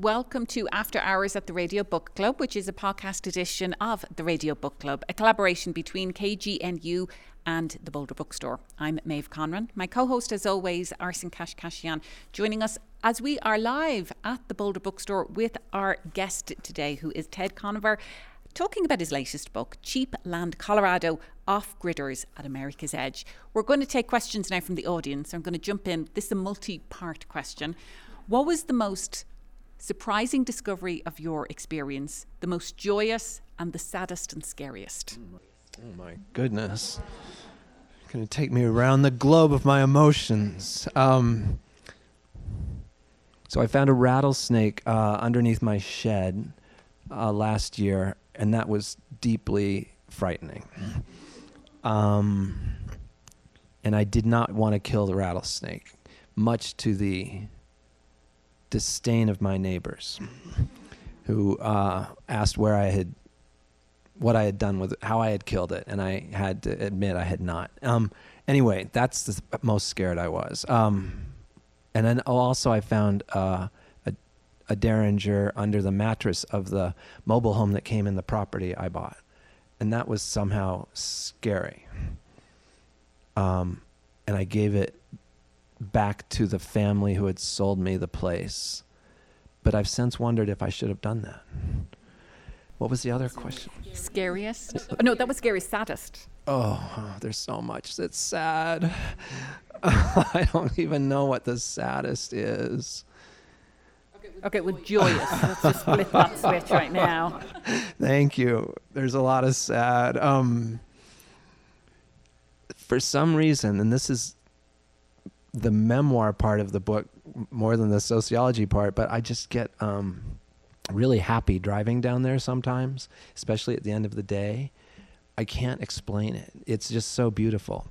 Welcome to After Hours at the Radio Book Club, which is a podcast edition of the Radio Book Club, a collaboration between KGNU and the Boulder Bookstore. I'm Maeve Conran. My co host, as always, Arsen Kashkashian, joining us as we are live at the Boulder Bookstore with our guest today, who is Ted Conover, talking about his latest book, Cheap Land Colorado Off Gridders at America's Edge. We're going to take questions now from the audience. I'm going to jump in. This is a multi part question. What was the most surprising discovery of your experience, the most joyous and the saddest and scariest? Oh my goodness. Going to take me around the globe of my emotions. Um, so I found a rattlesnake uh, underneath my shed uh, last year, and that was deeply frightening. Um, and I did not want to kill the rattlesnake, much to the disdain of my neighbors who uh, asked where I had, what I had done with it, how I had killed it, and I had to admit I had not. Um, anyway, that's the most scared I was. Um, and then also I found uh, a, a derringer under the mattress of the mobile home that came in the property I bought, and that was somehow scary. Um, and I gave it back to the family who had sold me the place. But I've since wondered if I should have done that. What was the other question? Scariest? Oh, no, that was scariest, saddest. Oh, there's so much that's sad. I don't even know what the saddest is. Okay, well, joyous. Let's just flip that switch right now. Thank you. There's a lot of sad. Um, for some reason, and this is the memoir part of the book more than the sociology part, but I just get um, really happy driving down there sometimes, especially at the end of the day. I can't explain it. It's just so beautiful.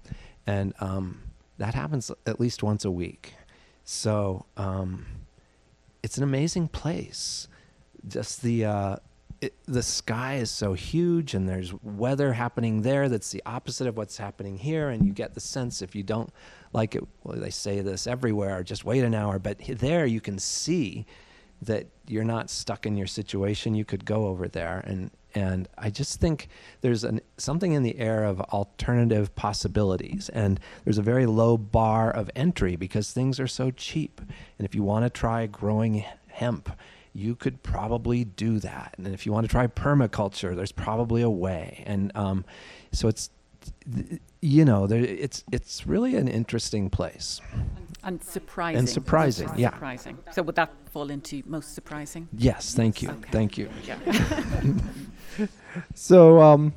And um, that happens at least once a week. So um, it's an amazing place. Just the uh, it, the sky is so huge, and there's weather happening there that's the opposite of what's happening here, and you get the sense if you don't like it, well, they say this everywhere, just wait an hour. But there you can see that you're not stuck in your situation. You could go over there. And, and I just think there's an, something in the air of alternative possibilities. And there's a very low bar of entry because things are so cheap. And if you want to try growing hemp, you could probably do that. And if you want to try permaculture, there's probably a way. And um, so it's you know, there, it's it's really an interesting place. And surprising. And surprising, yeah. Surprising. So would that fall into most surprising? Yes, thank you, okay. thank you. so um,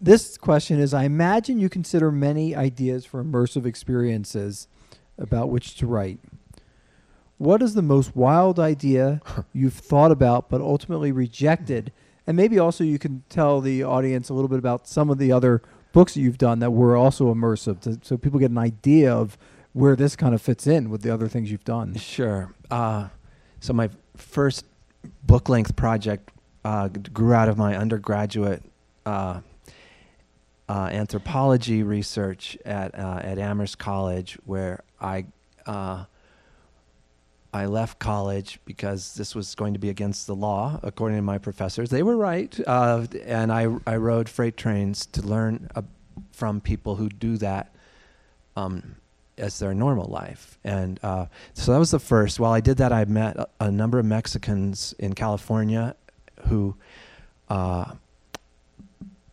this question is: I imagine you consider many ideas for immersive experiences about which to write. What is the most wild idea you've thought about but ultimately rejected? And maybe also you can tell the audience a little bit about some of the other books that you've done that were also immersive, to, so people get an idea of where this kind of fits in with the other things you've done. Sure. Uh, so my first book length project uh, grew out of my undergraduate uh, uh anthropology research at uh, at Amherst College, where I uh, I left college because this was going to be against the law, according to my professors. They were right. Uh, and I, I rode freight trains to learn uh, from people who do that um, as their normal life. And uh, so that was the first. While I did that, I met a, a number of Mexicans in California who uh,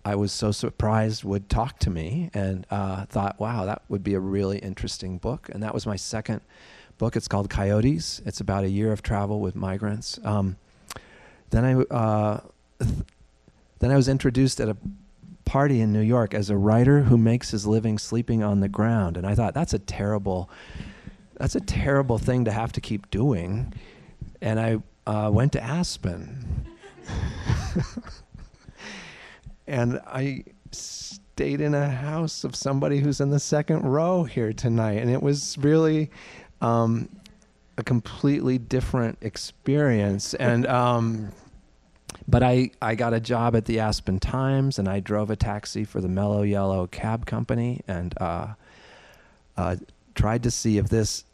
I was so surprised would talk to me and uh, thought, wow, that would be a really interesting book. And that was my second book. It's called Coyotes. It's about a year of travel with migrants. Um, then I uh, th- then I was introduced at a party in New York as a writer who makes his living sleeping on the ground, and I thought that's a terrible that's a terrible thing to have to keep doing. And I uh, went to Aspen, and I stayed in a house of somebody who's in the second row here tonight, and it was really um, a completely different experience. And um, but I, I got a job at the Aspen Times and I drove a taxi for the Mellow Yellow cab company and uh, uh, tried to see if this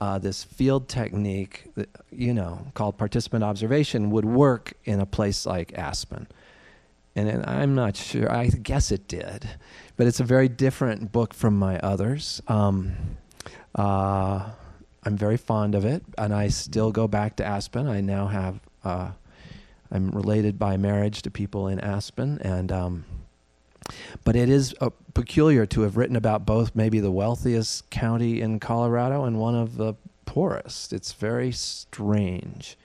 uh, this field technique, that, you know, called participant observation, would work in a place like Aspen. And it, I'm not sure. I guess it did, but it's a very different book from my others. Um, uh, I'm very fond of it, and I still go back to Aspen. I now have. Uh, I'm related by marriage to people in Aspen, and um, but it is uh, peculiar to have written about both maybe the wealthiest county in Colorado and one of the poorest. It's very strange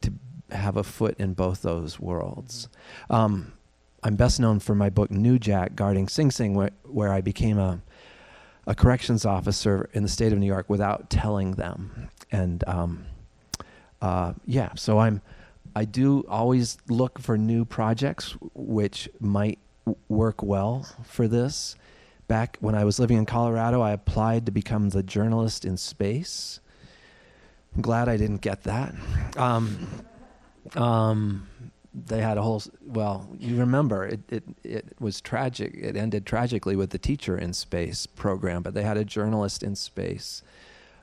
to have a foot in both those worlds. Um, I'm best known for my book New Jack Guarding Sing Sing, where, where I became a, a corrections officer in the state of New York without telling them. And um, uh, yeah, so I'm. I do always look for new projects which might work well for this. Back when I was living in Colorado, I applied to become the journalist in space. I'm glad I didn't get that. Um, um, they had a whole well you remember it, it it was tragic it ended tragically with the teacher in space program but they had a journalist in space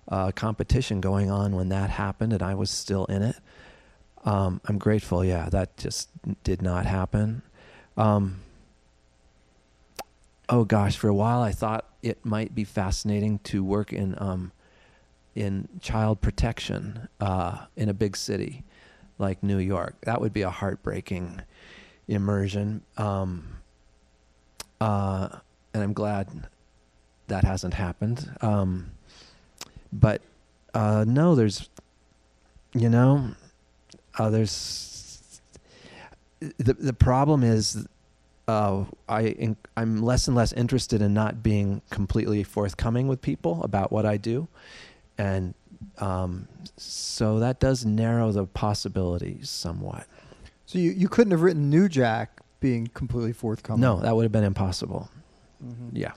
uh, competition going on when that happened and i was still in it. Um, i'm grateful yeah that just did not happen. Um, oh gosh, for a while I thought it might be fascinating to work in um, in child protection uh, in a big city like New York. That would be a heartbreaking immersion. Um, uh, and I'm glad that hasn't happened. Um, but uh, no, there's, you know, uh, there's the the problem is uh, I I'm less and less interested in not being completely forthcoming with people about what I do, and um, so that does narrow the possibilities somewhat. So you, you couldn't have written New Jack being completely forthcoming. No, that would have been impossible. Mhm. Yeah,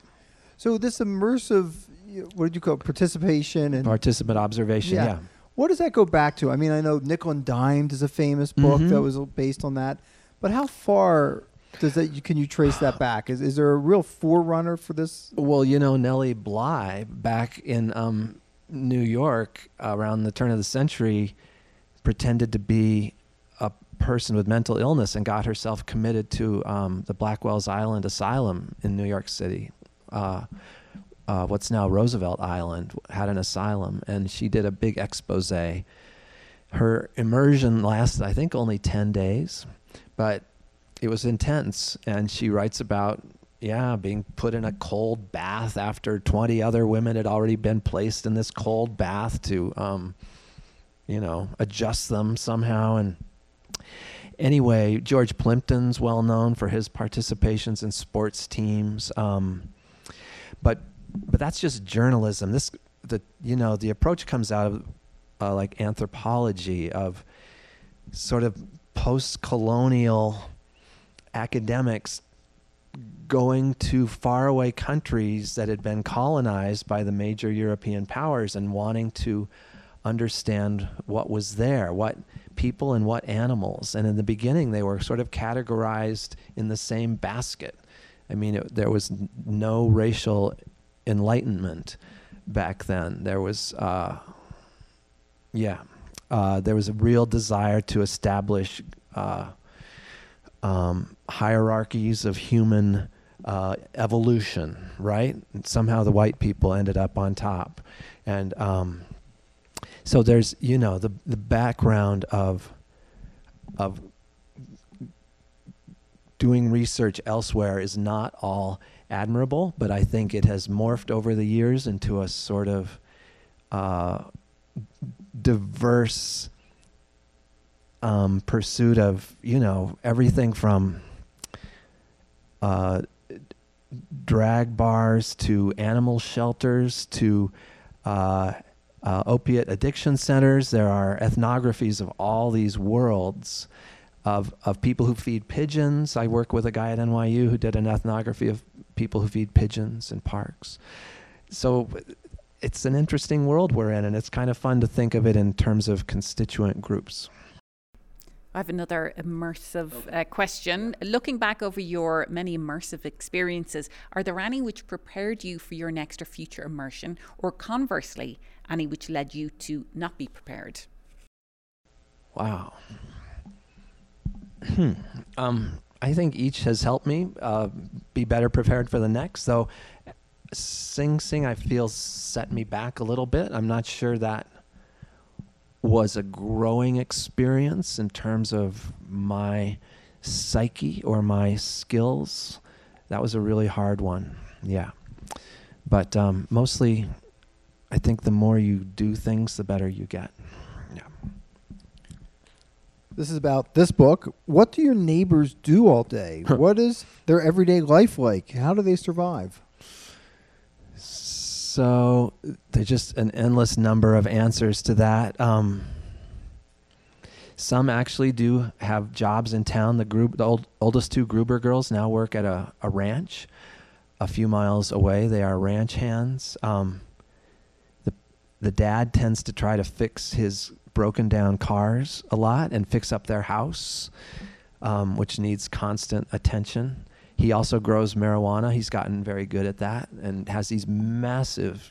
So this immersive, what did you call it, participation and participant observation. Yeah. Yeah, what does that go back to? I mean, I know Nickel and Dimed is a famous book Mhm. that was based on that, but how far does that? Can you trace that back? Is is there a real forerunner for this? Well, you know, Nellie Bly back in um, New York around the turn of the century pretended to be a person with mental illness and got herself committed to um, the Blackwell's Island Asylum in New York City. Uh, uh, what's now Roosevelt Island had an asylum, and she did a big expose. Her immersion lasted, I think, only 10 days, but it was intense. And she writes about yeah, being put in a cold bath after 20 other women had already been placed in this cold bath to, um, you know, adjust them somehow. And anyway, George Plimpton's well known for his participations in sports teams. Um, but but that's just journalism. This the you know the approach comes out of uh, like anthropology of sort of post-colonial academics going to faraway countries that had been colonized by the major European powers and wanting to understand what was there, what people and what animals. And in the beginning, they were sort of categorized in the same basket. I mean, it, there was no racial enlightenment back then. There was, uh, yeah, uh, there was a real desire to establish. Uh, um, hierarchies of human uh, evolution, right? And somehow the white people ended up on top, and um, so there's you know the the background of of doing research elsewhere is not all admirable, but I think it has morphed over the years into a sort of uh, diverse um, pursuit of you know everything from uh, drag bars to animal shelters to uh, uh, opiate addiction centers. There are ethnographies of all these worlds of of people who feed pigeons. I work with a guy at NYU who did an ethnography of people who feed pigeons in parks. So it's an interesting world we're in, and it's kind of fun to think of it in terms of constituent groups. I have another immersive uh, question. Looking back over your many immersive experiences, are there any which prepared you for your next or future immersion, or conversely, any which led you to not be prepared? Wow. Hmm. Um, I think each has helped me uh, be better prepared for the next. So, Sing Sing, I feel set me back a little bit. I'm not sure that was a growing experience in terms of my psyche or my skills. That was a really hard one. Yeah. But um, mostly, I think the more you do things, the better you get. Yeah. This is about this book. What do your neighbors do all day? what is their everyday life like? How do they survive? So there's just an endless number of answers to that. Um, some actually do have jobs in town. The group, the old, oldest two Gruber girls now work at a, a ranch a few miles away. They are ranch hands. Um, the the dad tends to try to fix his broken down cars a lot and fix up their house, um, which needs constant attention. He also grows marijuana. He's gotten very good at that and has these massive,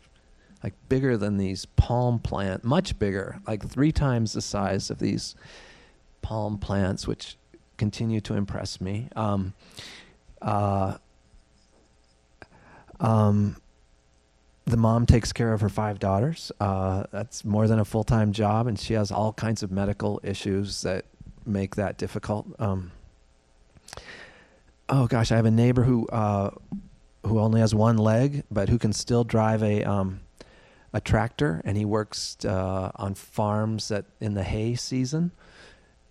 like bigger than these palm plant, much bigger, like three times the size of these palm plants, which continue to impress me. Um, uh, um, the mom takes care of her five daughters. Uh, that's more than a full time job, and she has all kinds of medical issues that make that difficult. Um, oh gosh, I have a neighbor who uh, who only has one leg, but who can still drive a um, a tractor, and he works uh, on farms that in the hay season,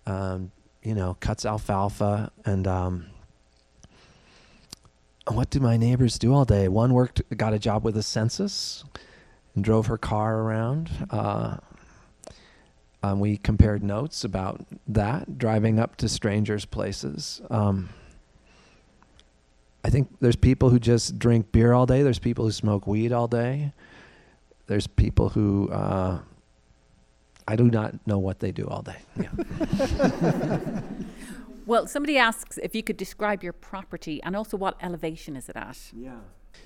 um, you know, cuts alfalfa and. Um, what do my neighbors do all day? One worked, got a job with the census, and drove her car around. Uh, um, we compared notes about that, driving up to strangers' places. Um, I think there's people who just drink beer all day. There's people who smoke weed all day. There's people who uh, I do not know what they do all day. Yeah. well, somebody asks if you could describe your property and also what elevation is it at. Yeah.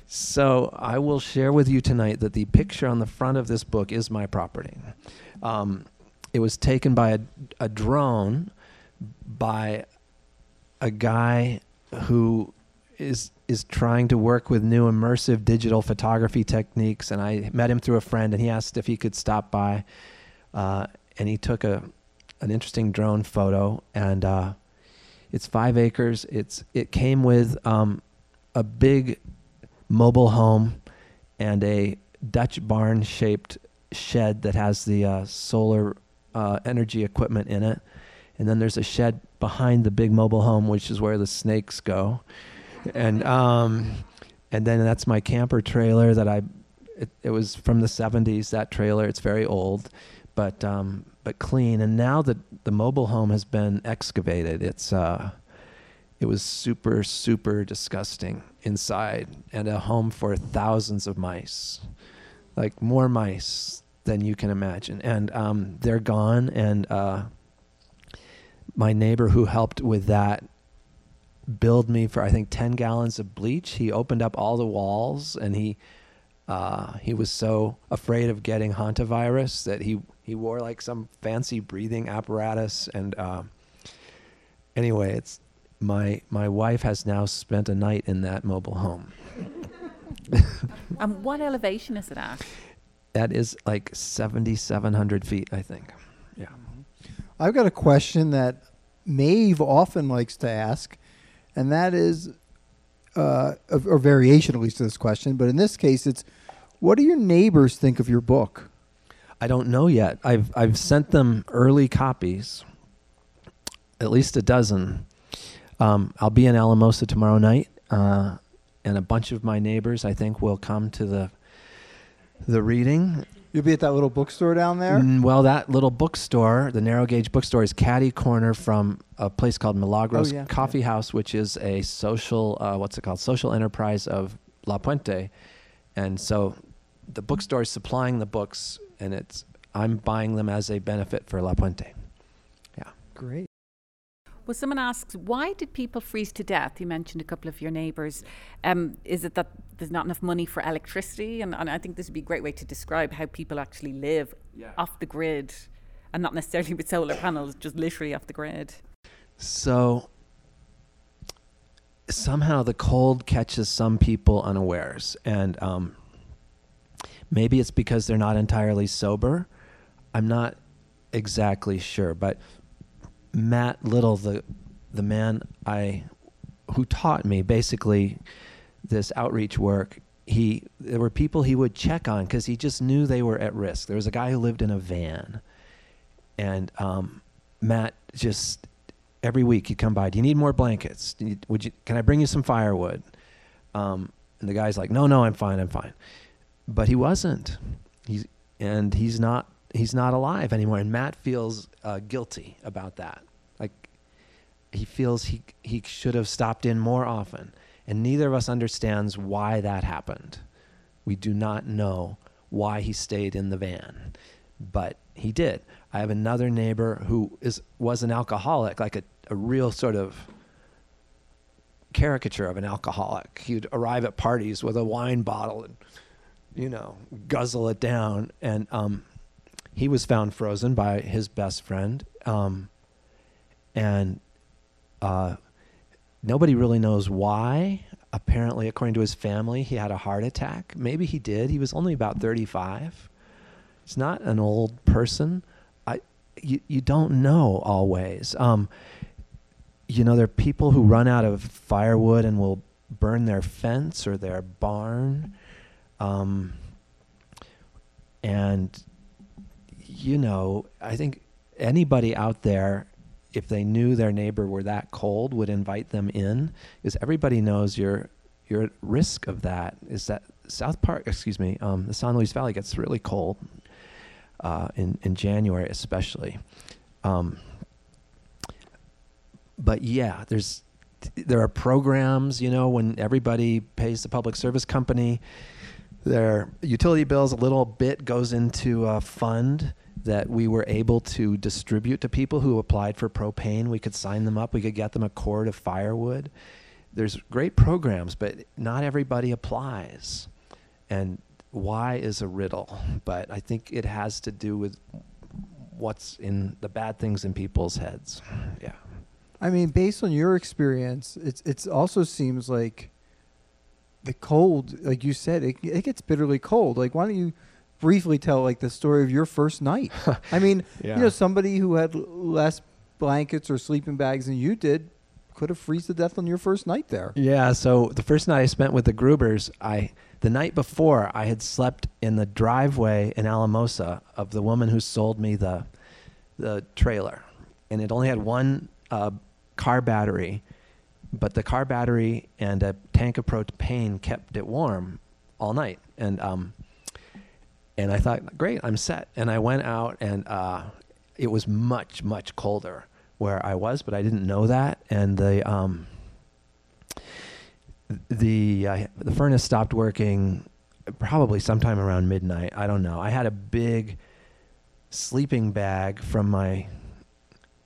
So I will share with you tonight that the picture on the front of this book is my property. Um, it was taken by a, a drone by a guy who is is trying to work with new immersive digital photography techniques, and I met him through a friend, and he asked if he could stop by, uh, and he took a an interesting drone photo, and uh, it's five acres. It's it came with um, a big mobile home and a Dutch barn shaped shed that has the uh, solar uh, energy equipment in it, and then there's a shed behind the big mobile home, which is where the snakes go and um, and then that's my camper trailer that I. It, it was from the 70s. That trailer. It's very old, but um, but clean. And now that the mobile home has been excavated, it's uh, it was super super disgusting inside, and a home for thousands of mice, like more mice than you can imagine. And um, they're gone. And uh, my neighbor who helped with that billed me for I think ten gallons of bleach. He opened up all the walls and he uh, he was so afraid of getting hantavirus that he he wore like some fancy breathing apparatus and uh, anyway it's my my wife has now spent a night in that mobile home. um, what elevation is it at? That is like seventy seven hundred feet, I think. Yeah. I've got a question that Maeve often likes to ask and that is uh, a, a, variation, at least, to this question. But in this case, it's what do your neighbors think of your book? I don't know yet. I've I've sent them early copies, at least a dozen. Um, I'll be in Alamosa tomorrow night, uh, and a bunch of my neighbors, I think, will come to the the reading. You'll be at that little bookstore down there? Mm, well, that little bookstore, the narrow gauge bookstore, is caddy corner from a place called Milagros oh, yeah, Coffee yeah. House, which is a social, uh, what's it called, social enterprise of La Puente. And so the bookstore is supplying the books, and it's I'm buying them as a benefit for La Puente. Yeah. Great. Well, someone asks, why did people freeze to death? You mentioned a couple of your neighbours. Um, is it that there's not enough money for electricity? And, and, I think this would be a great way to describe how people actually live yeah. off the grid and not necessarily with solar panels, just literally off the grid. So somehow the cold catches some people unawares. And um, maybe it's because they're not entirely sober. I'm not exactly sure. But Matt Little, the the man I who taught me basically this outreach work, he there were people he would check on because he just knew they were at risk. There was a guy who lived in a van, and um, Matt just every week he'd come by. Do you need more blankets? would you? Can I bring you some firewood? Um, and the guy's like, No, no, I'm fine, I'm fine. But he wasn't. He's and he's not he's not alive anymore. And Matt feels uh, guilty about that. Like he feels he he should have stopped in more often. And neither of us understands why that happened. We do not know why he stayed in the van, but he did. I have another neighbor who is was an alcoholic, like a, a real sort of caricature of an alcoholic. He'd arrive at parties with a wine bottle and, you know, guzzle it down. And um, he was found frozen by his best friend, um, and uh, nobody really knows why. Apparently, according to his family, he had a heart attack. Maybe he did. He was only about 35. He's not an old person. I, you, you don't know always. Um, you know, there are people who run out of firewood and will burn their fence or their barn. Um, and you know, I think anybody out there, if they knew their neighbor were that cold, would invite them in, because everybody knows you're you're at risk of that. Is that South Park? Excuse me, um, the San Luis Valley gets really cold uh, in in January, especially. Um, but yeah, there's there are programs, you know, when everybody pays the public service company their utility bills, a little bit goes into a fund that we were able to distribute to people who applied for propane. We could sign them up, we could get them a cord of firewood. There's great programs, but not everybody applies. And why is a riddle, but I think it has to do with what's in the bad things in people's heads. Yeah. I mean, based on your experience, it's it also seems like the cold, like you said, it, it gets bitterly cold. Like, why don't you briefly tell like the story of your first night? I mean, yeah. you know, somebody who had less blankets or sleeping bags than you did could have freeze to death on your first night there. Yeah. So the first night I spent with the Grubers, I the night before I had slept in the driveway in Alamosa of the woman who sold me the the trailer, and it only had one uh, car battery but the car battery and a tank of propane kept it warm all night. And um, and I thought, great, I'm set. And I went out, and uh, it was much much colder where I was, but I didn't know that. And the um, the uh, the furnace stopped working probably sometime around midnight. I don't know. I had a big sleeping bag from my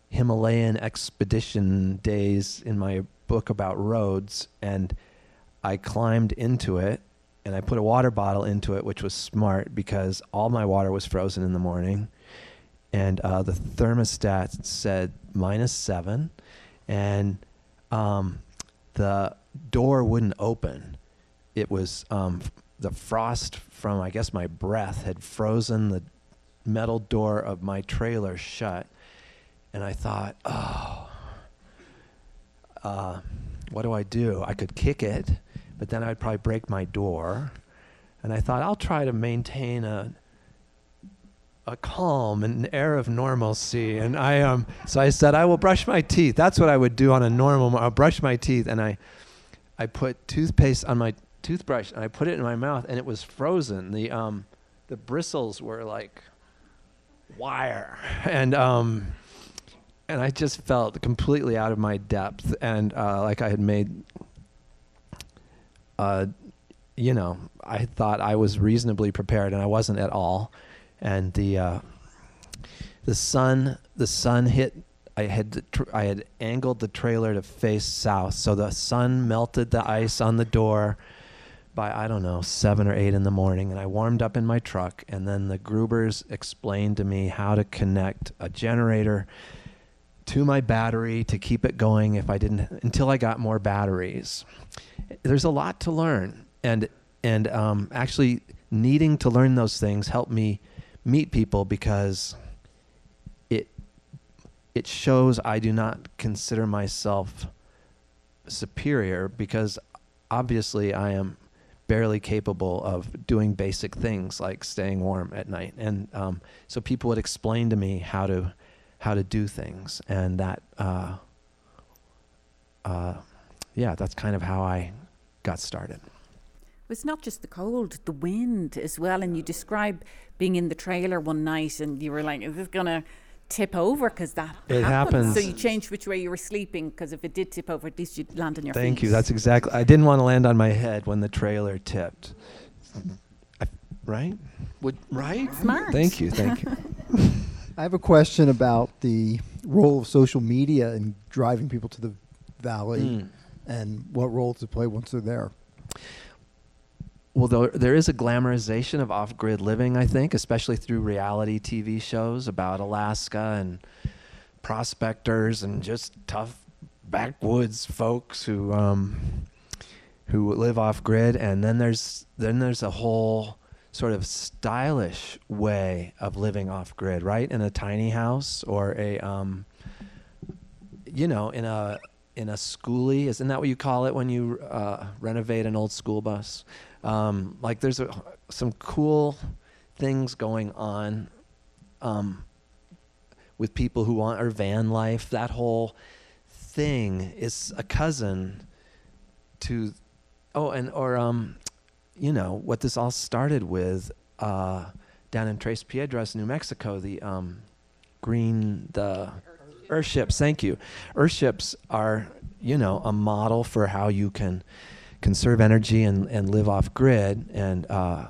Himalayan expedition days in my book about roads, and I climbed into it and I put a water bottle into it, which was smart because all my water was frozen in the morning. And uh, the thermostat said minus seven, and um, the door wouldn't open. It was um, the frost from, I guess, my breath had frozen the metal door of my trailer shut. And I thought, oh, uh, what do I do? I could kick it, but then I'd probably break my door. And I thought, I'll try to maintain a a calm and an air of normalcy. And I um, so I said, I will brush my teeth. That's what I would do on a normal. I'll brush my teeth, and I, I put toothpaste on my toothbrush, and I put it in my mouth, and it was frozen. The um, the bristles were like wire, and um, and I just felt completely out of my depth and uh, like I had made, uh, you know, I thought I was reasonably prepared and I wasn't at all. And the uh, the sun the sun hit I had I had angled the trailer to face south, so the sun melted the ice on the door by I don't know seven or eight in the morning, and I warmed up in my truck, and then the Grubers explained to me how to connect a generator to my battery to keep it going if I didn't until I got more batteries. There's a lot to learn, and and um, actually needing to learn those things helped me meet people because it it shows I do not consider myself superior because obviously I am barely capable of doing basic things like staying warm at night and um, so people would explain to me how to how to do things and that uh, uh, yeah that's kind of how I got started it's not just the cold, the wind as well. And you describe being in the trailer one night and you were like, is this going to tip over? Because that It happens. happens. So you changed which way you were sleeping because if it did tip over, at least you'd land on your Thank feet. you. That's exactly. I didn't want to land on my head when the trailer tipped. I, right? Would right? Smart. Thank you. Thank you. I have a question about the role of social media in driving people to the valley Mm. and what role to play once they're there. Well, there, there is a glamorization of off-grid living, I think, especially through reality TV shows about Alaska and prospectors and just tough backwoods folks who um, who live off-grid. And then there's then there's a whole sort of stylish way of living off-grid, right? In a tiny house or a um, you know, in a in a schoolie, isn't that what you call it when you uh, renovate an old school bus? Um, like there's a, some cool things going on um, with people who want or van life. That whole thing is a cousin to oh, and or um, you know what this all started with uh, down in Tres Piedras, New Mexico. The um, green the Earthships. Thank you. Earthships are you know a model for how you can conserve energy and, and live off grid. And uh,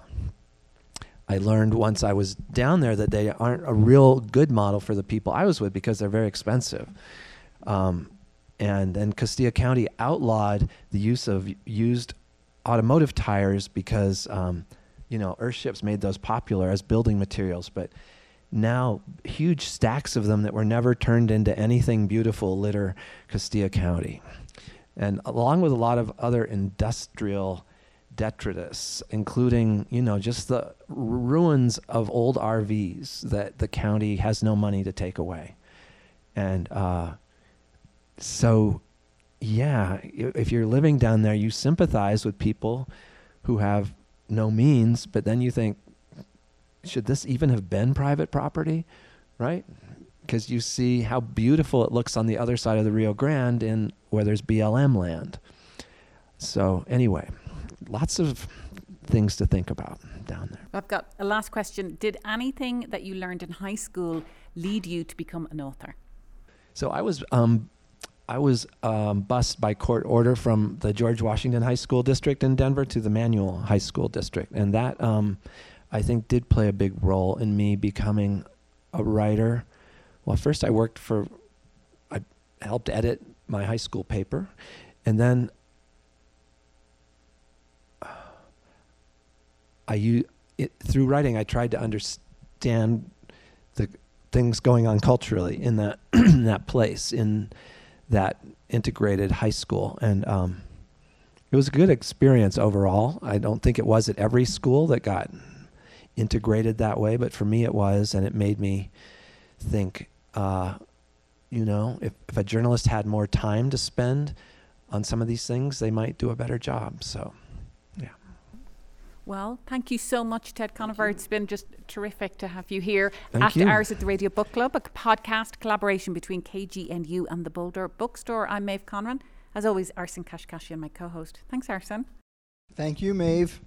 I learned once I was down there that they aren't a real good model for the people I was with because they're very expensive. Um, and then Costilla County outlawed the use of used automotive tires because, um, you know, Earthships made those popular as building materials. But now huge stacks of them that were never turned into anything beautiful litter Costilla County and along with a lot of other industrial detritus, including you know just the ruins of old RVs that the county has no money to take away, and uh, so yeah, if you're living down there, you sympathize with people who have no means, but then you think, should this even have been private property, right? because you see how beautiful it looks on the other side of the Rio Grande in where there's BLM land. So anyway, lots of things to think about down there. I've got a last question. Did anything that you learned in high school lead you to become an author? So I was um, I was um, bused by court order from the George Washington High School District in Denver to the Manual High School District, and that um, I think did play a big role in me becoming a writer. Well, first I worked for, I helped edit my high school paper, and then I u- it, through writing I tried to understand the things going on culturally in that in that place in that integrated high school, and um, it was a good experience overall. I don't think it was at every school that got integrated that way, but for me it was, and it made me think. Uh, you know, if, if a journalist had more time to spend on some of these things, they might do a better job. So. Well, thank you so much, Ted Conover. It's been just terrific to have you here. Thank After you. Hours at the Radio Book Club, a podcast collaboration between KGNU and the Boulder Bookstore. I'm Maeve Conran. As always, Arsen Kashkashian, my co host. Thanks, Arson. Thank you, Maeve.